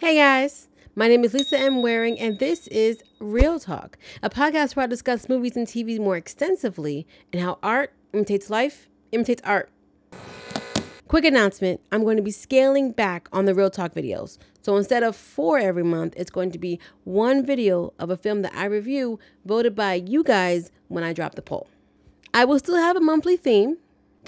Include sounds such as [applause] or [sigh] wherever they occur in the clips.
Hey guys, my name is Lisa M. Waring, and this is Reel Talk, a podcast where I discuss movies and TV more extensively and how art imitates life, imitates art. Quick announcement I'm going to be scaling back on the Reel Talk videos. So instead of four every month, it's going to be one video of a film that I review voted by you guys when I drop the poll. I will still have a monthly theme.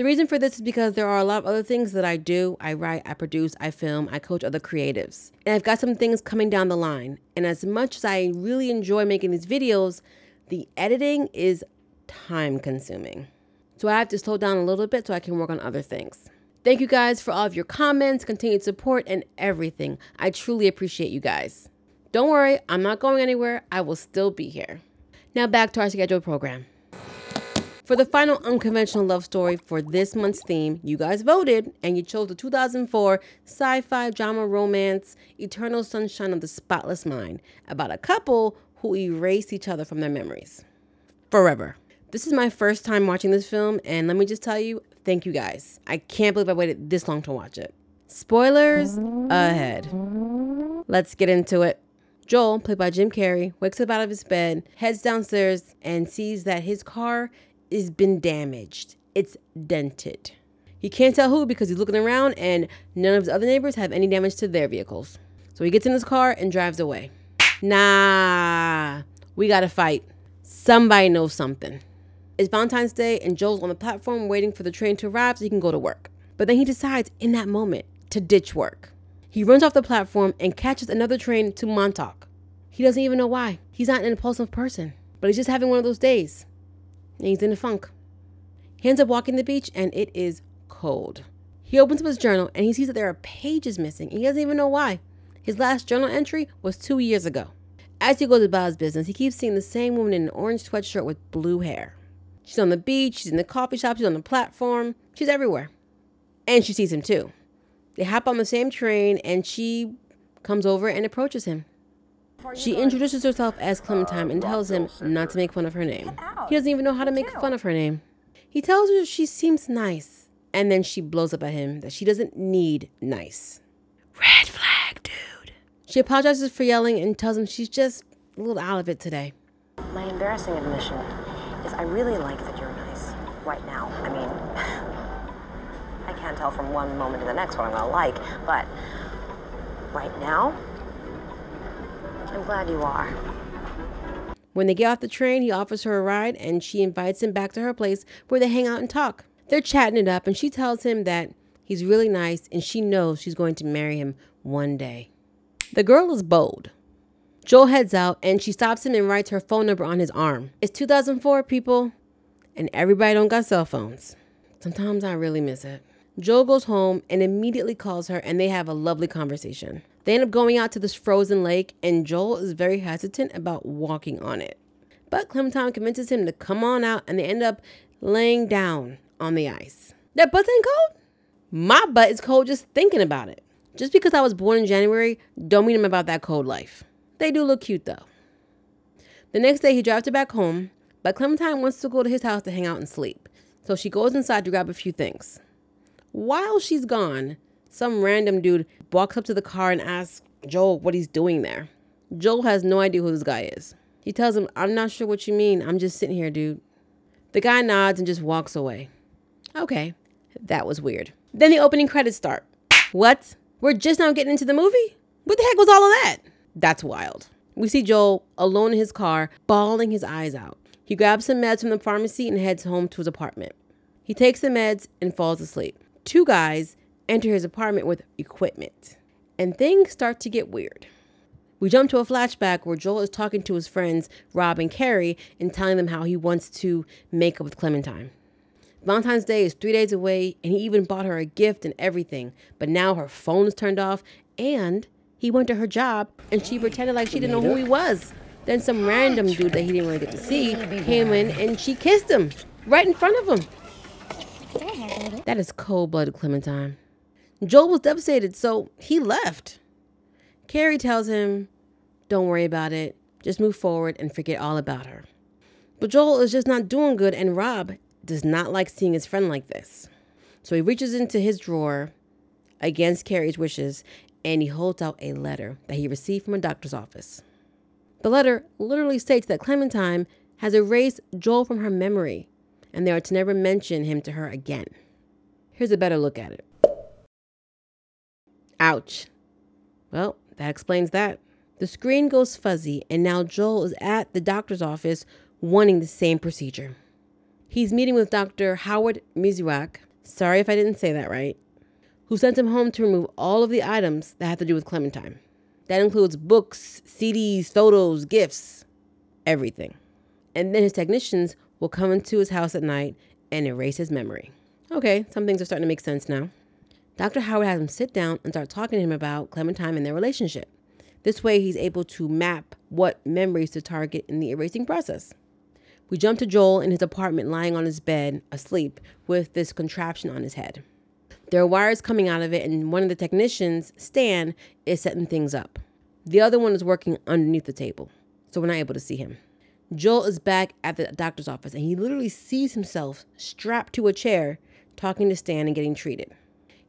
The reason for this is because there are a lot of other things that I do. I write, I produce, I film, I coach other creatives. And I've got some things coming down the line. And as much as I really enjoy making these videos, the editing is time consuming. So I have to slow down a little bit so I can work on other things. Thank you guys for all of your comments, continued support, and everything. I truly appreciate you guys. Don't worry, I'm not going anywhere. I will still be here. Now back to our scheduled program. For the final unconventional love story for this month's theme, you guys voted and you chose the 2004 sci fi drama romance Eternal Sunshine of the Spotless Mind about a couple who erase each other from their memories forever. This is my first time watching this film, and let me just tell you, thank you guys. I can't believe I waited this long to watch it. Spoilers ahead. Let's get into it. Joel, played by Jim Carrey, wakes up out of his bed, heads downstairs, and sees that his car is been damaged. It's dented. He can't tell who because he's looking around and none of his other neighbors have any damage to their vehicles. So he gets in his car and drives away. Nah, we gotta fight. Somebody knows something. It's Valentine's Day and Joel's on the platform waiting for the train to arrive so he can go to work. But then he decides in that moment to ditch work. He runs off the platform and catches another train to Montauk. He doesn't even know why. He's not an impulsive person, but he's just having one of those days and he's in a funk. He ends up walking the beach and it is cold. He opens up his journal and he sees that there are pages missing and he doesn't even know why. His last journal entry was two years ago. As he goes about his business, he keeps seeing the same woman in an orange sweatshirt with blue hair. She's on the beach, she's in the coffee shop, she's on the platform, she's everywhere. And she sees him too. They hop on the same train and she comes over and approaches him. She introduces herself as Clementine and tells him not to make fun of her name. He doesn't even know how to make fun of her name. He tells her she seems nice, and then she blows up at him that she doesn't need nice. Red flag, dude. She apologizes for yelling and tells him she's just a little out of it today. My embarrassing admission is I really like that you're nice right now. I mean, [laughs] I can't tell from one moment to the next what I'm gonna like, but right now, I'm glad you are. When they get off the train, he offers her a ride and she invites him back to her place where they hang out and talk. They're chatting it up and she tells him that he's really nice and she knows she's going to marry him one day. The girl is bold. Joel heads out and she stops him and writes her phone number on his arm. It's 2004, people, and everybody don't got cell phones. Sometimes I really miss it. Joel goes home and immediately calls her and they have a lovely conversation. They end up going out to this frozen lake, and Joel is very hesitant about walking on it. But Clementine convinces him to come on out, and they end up laying down on the ice. That butt ain't cold? My butt is cold just thinking about it. Just because I was born in January, don't mean I'm about that cold life. They do look cute though. The next day, he drives her back home, but Clementine wants to go to his house to hang out and sleep. So she goes inside to grab a few things. While she's gone, some random dude walks up to the car and asks Joel what he's doing there. Joel has no idea who this guy is. He tells him, I'm not sure what you mean. I'm just sitting here, dude. The guy nods and just walks away. Okay, that was weird. Then the opening credits start. What? We're just now getting into the movie? What the heck was all of that? That's wild. We see Joel alone in his car, bawling his eyes out. He grabs some meds from the pharmacy and heads home to his apartment. He takes the meds and falls asleep. Two guys enter his apartment with equipment. And things start to get weird. We jump to a flashback where Joel is talking to his friends, Rob and Carrie, and telling them how he wants to make up with Clementine. Valentine's Day is three days away, and he even bought her a gift and everything, but now her phone is turned off, and he went to her job, and she pretended like she didn't know who he was. Then some random dude that he didn't really get to see came in, and she kissed him right in front of him. That is cold blooded Clementine. Joel was devastated, so he left. Carrie tells him, Don't worry about it. Just move forward and forget all about her. But Joel is just not doing good, and Rob does not like seeing his friend like this. So he reaches into his drawer against Carrie's wishes and he holds out a letter that he received from a doctor's office. The letter literally states that Clementine has erased Joel from her memory and they are to never mention him to her again. Here's a better look at it. Ouch. Well, that explains that. The screen goes fuzzy, and now Joel is at the doctor's office wanting the same procedure. He's meeting with Dr. Howard Mizrak, sorry if I didn't say that right, who sent him home to remove all of the items that have to do with Clementine. That includes books, CDs, photos, gifts, everything. And then his technicians will come into his house at night and erase his memory. Okay, some things are starting to make sense now. Dr. Howard has him sit down and start talking to him about Clementine and their relationship. This way, he's able to map what memories to target in the erasing process. We jump to Joel in his apartment lying on his bed, asleep, with this contraption on his head. There are wires coming out of it, and one of the technicians, Stan, is setting things up. The other one is working underneath the table, so we're not able to see him. Joel is back at the doctor's office and he literally sees himself strapped to a chair talking to Stan and getting treated.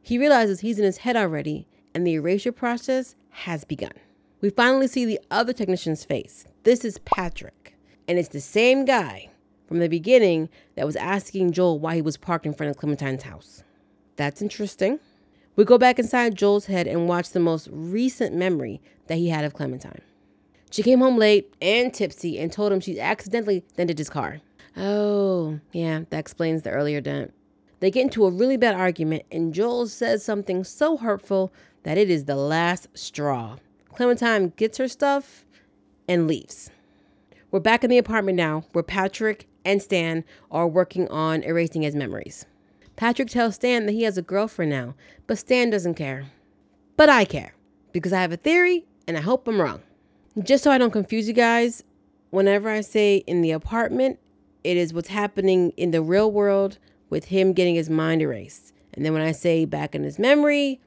He realizes he's in his head already and the erasure process has begun. We finally see the other technician's face. This is Patrick, and it's the same guy from the beginning that was asking Joel why he was parked in front of Clementine's house. That's interesting. We go back inside Joel's head and watch the most recent memory that he had of Clementine. She came home late and tipsy and told him she accidentally dented his car. Oh, yeah, that explains the earlier dent. They get into a really bad argument, and Joel says something so hurtful that it is the last straw. Clementine gets her stuff and leaves. We're back in the apartment now, where Patrick and Stan are working on erasing his memories. Patrick tells Stan that he has a girlfriend now, but Stan doesn't care. But I care, because I have a theory, and I hope I'm wrong. Just so I don't confuse you guys, whenever I say in the apartment, it is what's happening in the real world with him getting his mind erased. And then when I say back in his memory,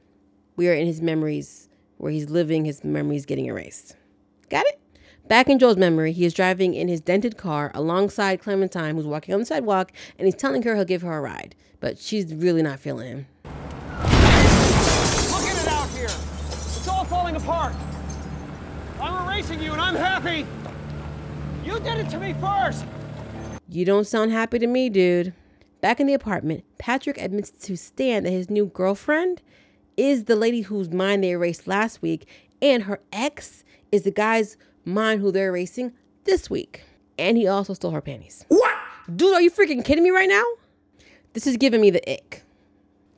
we are in his memories where he's living, his memories getting erased. Got it? Back in Joel's memory, he is driving in his dented car alongside Clementine, who's walking on the sidewalk, and he's telling her he'll give her a ride. But she's really not feeling him. Look at it out here. It's all falling apart. I'm erasing you and I'm happy. You did it to me first. You don't sound happy to me, dude. Back in the apartment, Patrick admits to Stan that his new girlfriend is the lady whose mind they erased last week, and her ex is the guy's mind who they're erasing this week. And he also stole her panties. What? Dude, are you freaking kidding me right now? This is giving me the ick.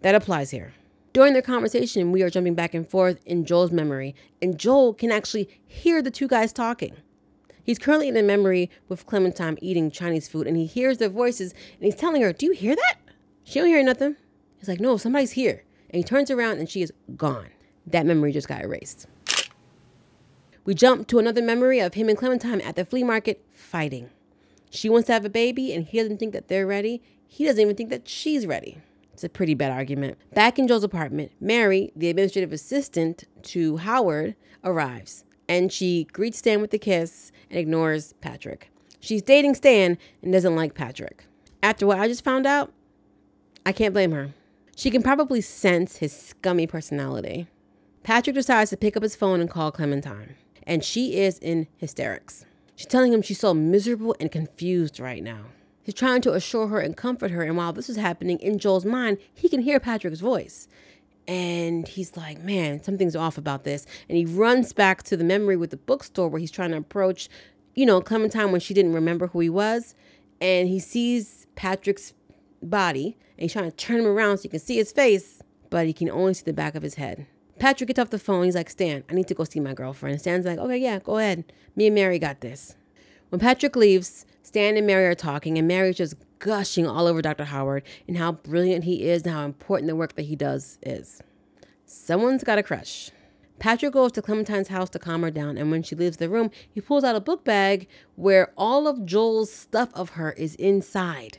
That applies here. During their conversation, we are jumping back and forth in Joel's memory, and Joel can actually hear the two guys talking. He's currently in a memory with Clementine eating Chinese food, and he hears their voices, and he's telling her, Do you hear that? She don't hear nothing. He's like, No, somebody's here. And he turns around, and she is gone. That memory just got erased. We jump to another memory of him and Clementine at the flea market fighting. She wants to have a baby, and he doesn't think that they're ready. He doesn't even think that she's ready. It's a pretty bad argument. Back in Joe's apartment, Mary, the administrative assistant to Howard, arrives and she greets Stan with a kiss and ignores Patrick. She's dating Stan and doesn't like Patrick. After what I just found out, I can't blame her. She can probably sense his scummy personality. Patrick decides to pick up his phone and call Clementine, and she is in hysterics. She's telling him she's so miserable and confused right now. He's trying to assure her and comfort her. And while this is happening in Joel's mind, he can hear Patrick's voice. And he's like, man, something's off about this. And he runs back to the memory with the bookstore where he's trying to approach, you know, Clementine when she didn't remember who he was. And he sees Patrick's body and he's trying to turn him around so you can see his face, but he can only see the back of his head. Patrick gets off the phone. He's like, Stan, I need to go see my girlfriend. Stan's like, okay, yeah, go ahead. Me and Mary got this. When Patrick leaves, Stan and Mary are talking, and Mary's just gushing all over Dr. Howard and how brilliant he is and how important the work that he does is. Someone's got a crush. Patrick goes to Clementine's house to calm her down, and when she leaves the room, he pulls out a book bag where all of Joel's stuff of her is inside.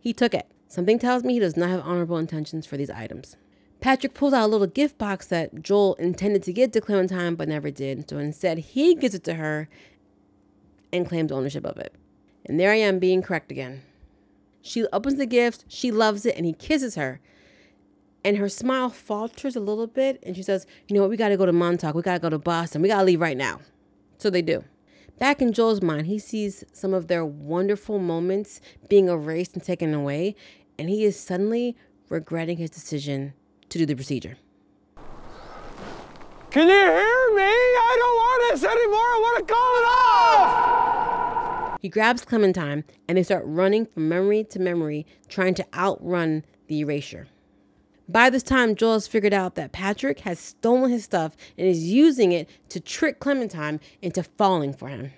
He took it. Something tells me he does not have honorable intentions for these items. Patrick pulls out a little gift box that Joel intended to give to Clementine but never did, so instead he gives it to her and claims ownership of it. And there I am being correct again. She opens the gift, she loves it, and he kisses her. And her smile falters a little bit, and she says, You know what? We got to go to Montauk. We got to go to Boston. We got to leave right now. So they do. Back in Joel's mind, he sees some of their wonderful moments being erased and taken away, and he is suddenly regretting his decision to do the procedure. Can you hear me? I don't want this anymore. I want to call it off. He grabs Clementine and they start running from memory to memory, trying to outrun the erasure. By this time, Joel has figured out that Patrick has stolen his stuff and is using it to trick Clementine into falling for him.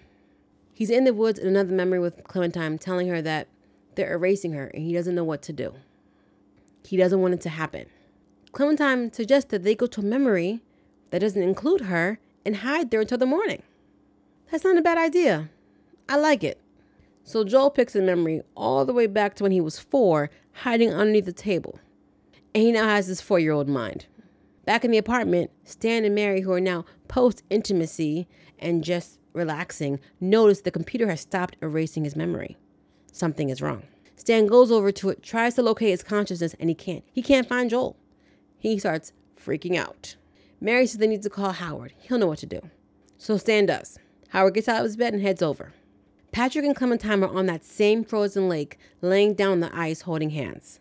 He's in the woods in another memory with Clementine, telling her that they're erasing her and he doesn't know what to do. He doesn't want it to happen. Clementine suggests that they go to a memory that doesn't include her and hide there until the morning. That's not a bad idea. I like it. So Joel picks a memory all the way back to when he was four, hiding underneath the table. And he now has this four year old mind. Back in the apartment, Stan and Mary, who are now post intimacy and just relaxing, notice the computer has stopped erasing his memory. Something is wrong. Stan goes over to it, tries to locate his consciousness, and he can't. He can't find Joel. He starts freaking out. Mary says they need to call Howard. He'll know what to do. So Stan does. Howard gets out of his bed and heads over. Patrick and Clementine are on that same frozen lake, laying down on the ice, holding hands.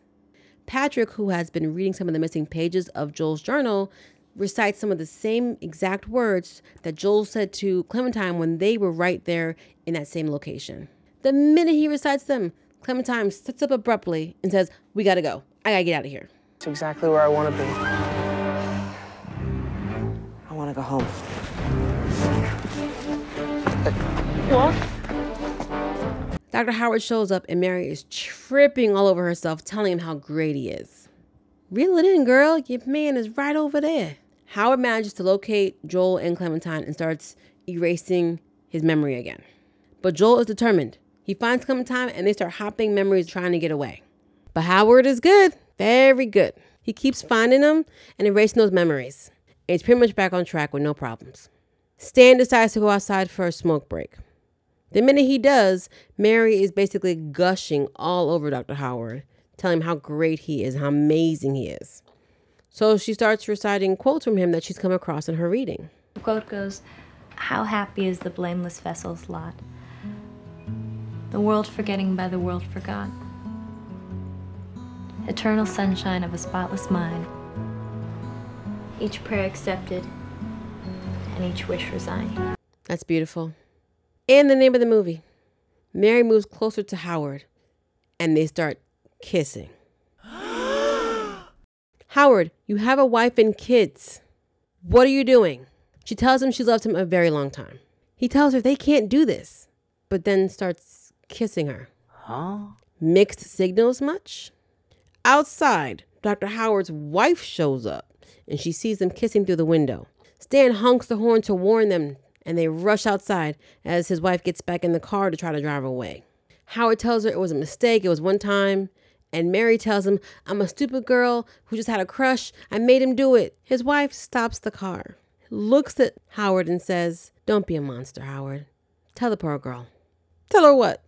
Patrick, who has been reading some of the missing pages of Joel's journal, recites some of the same exact words that Joel said to Clementine when they were right there in that same location. The minute he recites them, Clementine sits up abruptly and says, We gotta go. I gotta get out of here. It's exactly where I want to be I want to go home. What? Dr. Howard shows up and Mary is tripping all over herself, telling him how great he is. Reel it in, girl. Your man is right over there. Howard manages to locate Joel and Clementine and starts erasing his memory again. But Joel is determined. He finds Clementine and they start hopping memories trying to get away. But Howard is good, very good. He keeps finding them and erasing those memories and he's pretty much back on track with no problems. Stan decides to go outside for a smoke break. The minute he does, Mary is basically gushing all over Dr. Howard, telling him how great he is, how amazing he is. So she starts reciting quotes from him that she's come across in her reading. The quote goes, How happy is the blameless vessel's lot, the world forgetting by the world forgot, eternal sunshine of a spotless mind each prayer accepted, and each wish resigned. That's beautiful. And the name of the movie. Mary moves closer to Howard, and they start kissing. [gasps] Howard, you have a wife and kids. What are you doing? She tells him she's loved him a very long time. He tells her they can't do this, but then starts kissing her. Huh? Mixed signals much? Outside, Dr. Howard's wife shows up and she sees them kissing through the window. Stan honks the horn to warn them, and they rush outside as his wife gets back in the car to try to drive away. Howard tells her it was a mistake, it was one time. And Mary tells him, I'm a stupid girl who just had a crush. I made him do it. His wife stops the car, looks at Howard, and says, Don't be a monster, Howard. Tell the poor girl. Tell her what?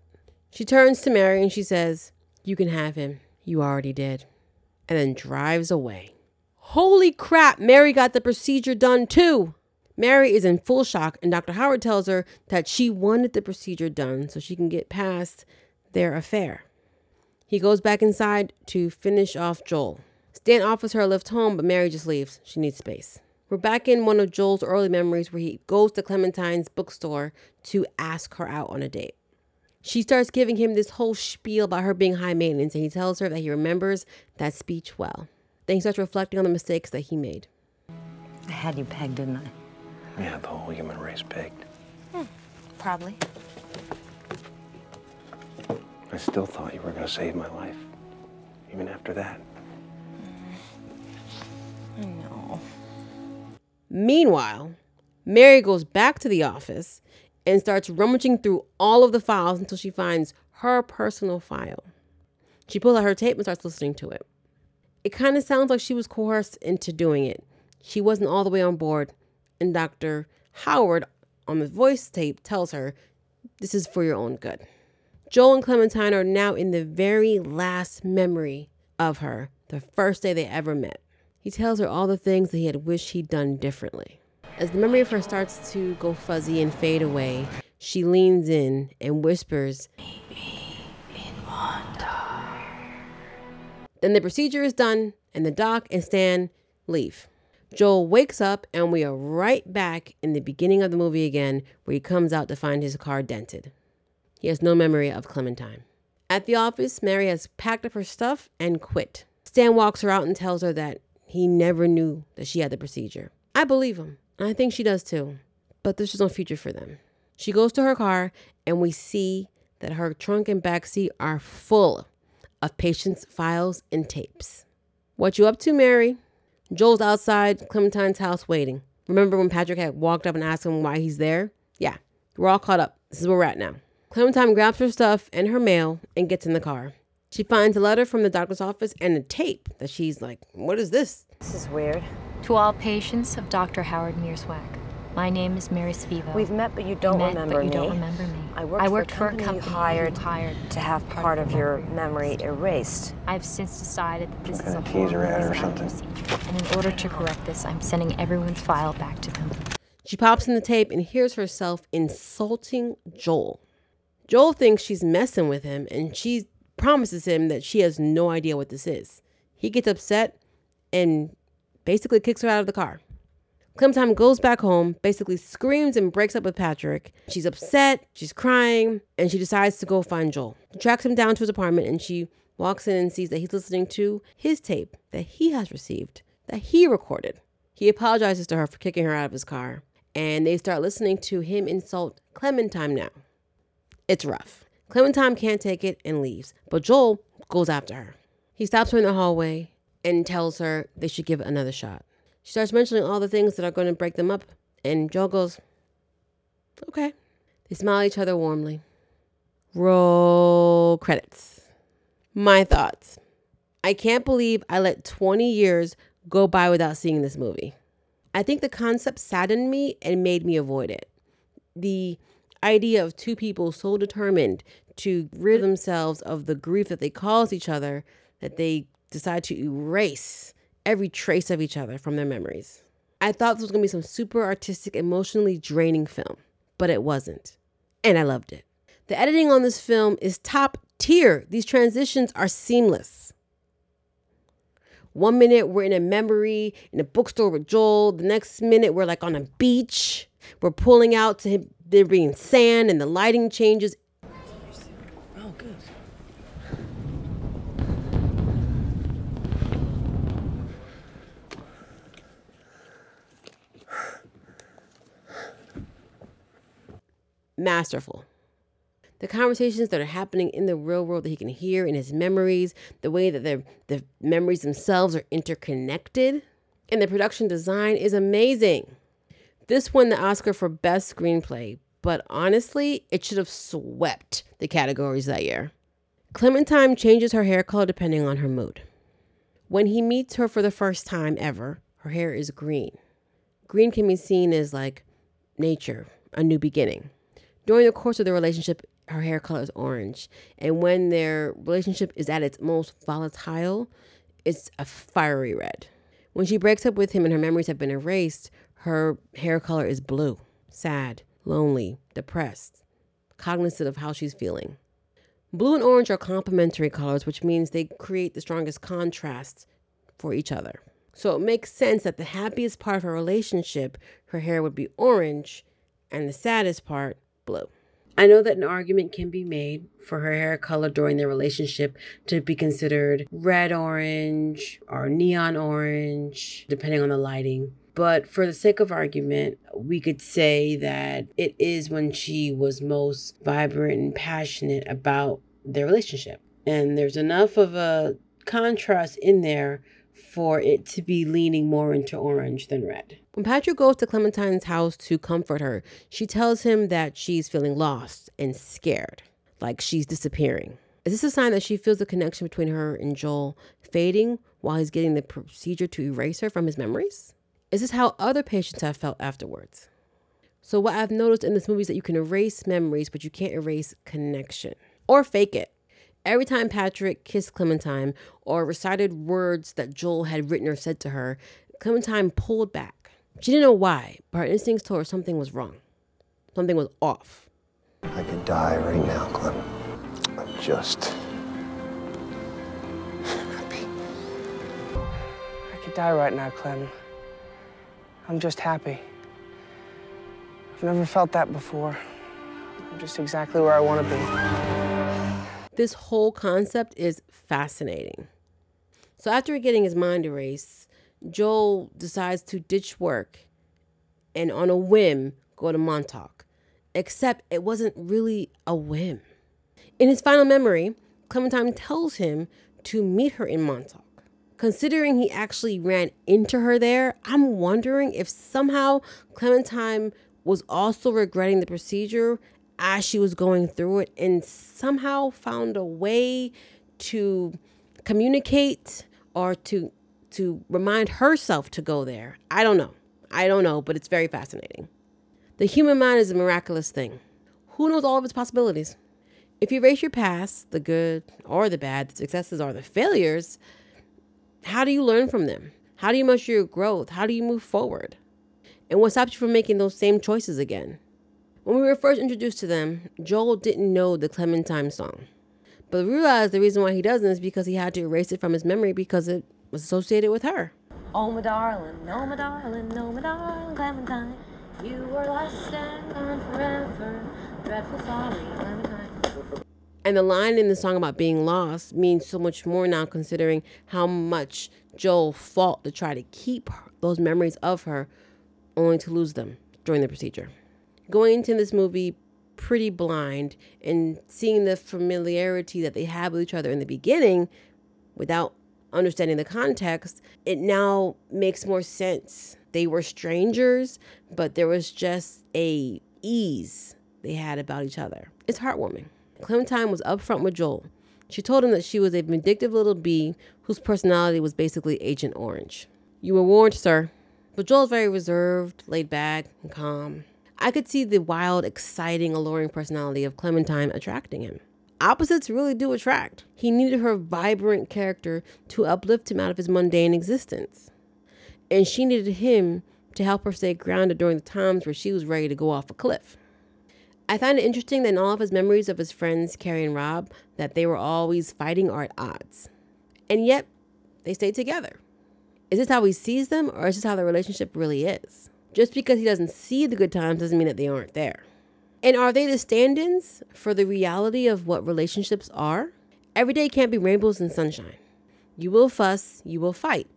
She turns to Mary and she says, You can have him. You already did. And then drives away. Holy crap, Mary got the procedure done too. Mary is in full shock, and Dr. Howard tells her that she wanted the procedure done so she can get past their affair. He goes back inside to finish off Joel. Stan offers her a lift home, but Mary just leaves. She needs space. We're back in one of Joel's early memories where he goes to Clementine's bookstore to ask her out on a date. She starts giving him this whole spiel about her being high maintenance, and he tells her that he remembers that speech well. Then he starts reflecting on the mistakes that he made. I had you pegged, didn't I? Yeah, the whole human race pegged. Hmm, probably. I still thought you were going to save my life, even after that. I know. Meanwhile, Mary goes back to the office and starts rummaging through all of the files until she finds her personal file. She pulls out her tape and starts listening to it. It kind of sounds like she was coerced into doing it. She wasn't all the way on board. And Dr. Howard on the voice tape tells her, This is for your own good. Joel and Clementine are now in the very last memory of her the first day they ever met. He tells her all the things that he had wished he'd done differently. As the memory of her starts to go fuzzy and fade away, she leans in and whispers, Then the procedure is done, and the doc and Stan leave. Joel wakes up, and we are right back in the beginning of the movie again, where he comes out to find his car dented. He has no memory of Clementine. At the office, Mary has packed up her stuff and quit. Stan walks her out and tells her that he never knew that she had the procedure. I believe him, I think she does too. But there's just no future for them. She goes to her car, and we see that her trunk and back seat are full of patients' files and tapes. What you up to, Mary? Joel's outside Clementine's house waiting. Remember when Patrick had walked up and asked him why he's there? Yeah, we're all caught up. This is where we're at now. Clementine grabs her stuff and her mail and gets in the car. She finds a letter from the doctor's office and a tape that she's like, What is this? This is weird. To all patients of Dr. Howard Mierzwiak, my name is Mary Svevo. We've met, but you don't met, remember but you me. don't remember me. I worked, I worked for a company, you hired, hired to have part of your memory erased. I've since decided that this Some is a kind of teaser ad or horrible something. procedure, and in order to correct this, I'm sending everyone's file back to them. She pops in the tape and hears herself insulting Joel. Joel thinks she's messing with him and she promises him that she has no idea what this is. He gets upset and basically kicks her out of the car. Clementine goes back home, basically screams and breaks up with Patrick. She's upset, she's crying, and she decides to go find Joel. She tracks him down to his apartment and she walks in and sees that he's listening to his tape that he has received, that he recorded. He apologizes to her for kicking her out of his car, and they start listening to him insult Clementine now. It's rough. Clementine can't take it and leaves, but Joel goes after her. He stops her in the hallway and tells her they should give it another shot. She starts mentioning all the things that are going to break them up, and Joel goes, Okay. They smile at each other warmly. Roll credits. My thoughts. I can't believe I let 20 years go by without seeing this movie. I think the concept saddened me and made me avoid it. The idea of two people so determined to rid themselves of the grief that they cause each other that they decide to erase every trace of each other from their memories. I thought this was to be some super artistic, emotionally draining film, but it wasn't. And I loved it. The editing on this film is top tier. These transitions are seamless. One minute we're in a memory in a bookstore with Joel. The next minute we're like on a beach. We're pulling out to him, there being sand and the lighting changes. Masterful. The conversations that are happening in the real world that he can hear in his memories, the way that the the memories themselves are interconnected, and the production design is amazing. This won the Oscar for Best Screenplay, but honestly, it should have swept the categories that year. Clementine changes her hair color depending on her mood. When he meets her for the first time ever, her hair is green. Green can be seen as like nature, a new beginning. During the course of the relationship, her hair color is orange. And when their relationship is at its most volatile, it's a fiery red. When she breaks up with him and her memories have been erased, her hair color is blue, sad, lonely, depressed, cognizant of how she's feeling. Blue and orange are complementary colors, which means they create the strongest contrast for each other. So it makes sense that the happiest part of her relationship, her hair would be orange, and the saddest part, blue. I know that an argument can be made for her hair color during their relationship to be considered red orange or neon orange, depending on the lighting. But for the sake of argument, we could say that it is when she was most vibrant and passionate about their relationship. And there's enough of a contrast in there for it to be leaning more into orange than red. When Patrick goes to Clementine's house to comfort her, she tells him that she's feeling lost and scared, like she's disappearing. Is this a sign that she feels the connection between her and Joel fading while he's getting the procedure to erase her from his memories? Is this how other patients have felt afterwards? So, what I've noticed in this movie is that you can erase memories, but you can't erase connection or fake it. Every time Patrick kissed Clementine or recited words that Joel had written or said to her, Clementine pulled back. She didn't know why, but her instincts told her something was wrong. Something was off. I could die right now, Clem. I'm just happy. I could die right now, Clem. I'm just happy. I've never felt that before. I'm just exactly where I want to be. This whole concept is fascinating. So after getting his mind erased, Joel decides to ditch work and on a whim go to Montauk. Except it wasn't really a whim. In his final memory, Clementine tells him to meet her in Montauk. Considering he actually ran into her there, I'm wondering if somehow Clementine was also regretting the procedure as she was going through it and somehow found a way to communicate or to to remind herself to go there. I don't know. I don't know, but it's very fascinating. The human mind is a miraculous thing. Who knows all of its possibilities? If you erase your past, the good or the bad, the successes or the failures, how do you learn from them? How do you measure your growth? How do you move forward? And what stops you from making those same choices again? When we were first introduced to them, Joel didn't know the Clementine song. But realized the reason why he doesn't is because he had to erase it from his memory because it was associated with her. Oh, my darling, oh, my darling, oh, my darling Clementine. You were lost and gone forever. Dreadful sorry, Clementine. And the line in the song about being lost means so much more now, considering how much Joel fought to try to keep those memories of her, only to lose them during the procedure. Going into this movie pretty blind and seeing the familiarity that they have with each other in the beginning without understanding the context, it now makes more sense. They were strangers, but there was just a ease they had about each other. It's heartwarming. Clementine was upfront with Joel. She told him that she was a vindictive little bee whose personality was basically Agent Orange. You were warned, sir. But Joel's very reserved, laid back, and calm. I could see the wild, exciting, alluring personality of Clementine attracting him. Opposites really do attract. He needed her vibrant character to uplift him out of his mundane existence. And she needed him to help her stay grounded during the times where she was ready to go off a cliff. I find it interesting that in all of his memories of his friends, Carrie and Rob, that they were always fighting or at odds. And yet, they stayed together. Is this how he sees them, or is this how the relationship really is? Just because he doesn't see the good times doesn't mean that they aren't there. And are they the stand ins for the reality of what relationships are? Every day can't be rainbows and sunshine. You will fuss, you will fight.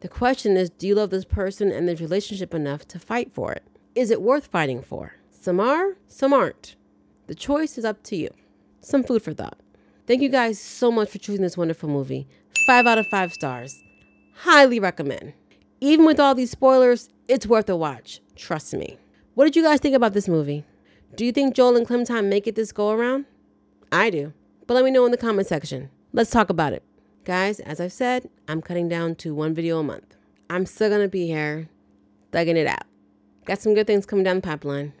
The question is do you love this person and this relationship enough to fight for it? Is it worth fighting for? Some are, some aren't. The choice is up to you. Some food for thought. Thank you guys so much for choosing this wonderful movie. Five out of five stars. Highly recommend. Even with all these spoilers, it's worth a watch. Trust me. What did you guys think about this movie? Do you think Joel and Clementine make it this go around? I do. But let me know in the comment section. Let's talk about it. Guys, as I've said, I'm cutting down to one video a month. I'm still gonna be here, thugging it out. Got some good things coming down the pipeline.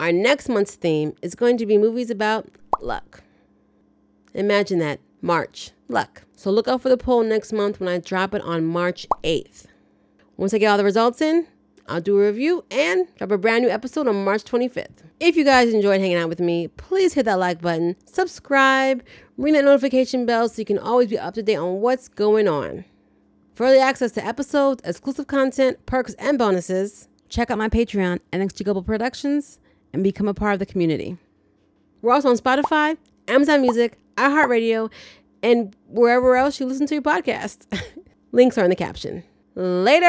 Our next month's theme is going to be movies about luck. Imagine that March, luck. So look out for the poll next month when I drop it on March 8th. Once I get all the results in, I'll do a review and drop a brand new episode on March 25th. If you guys enjoyed hanging out with me, please hit that like button, subscribe, ring that notification bell so you can always be up to date on what's going on. For early access to episodes, exclusive content, perks, and bonuses, check out my Patreon, NXG Global Productions and become a part of the community. We're also on Spotify, Amazon Music, iHeartRadio, and wherever else you listen to your podcast. [laughs] Links are in the caption. Later.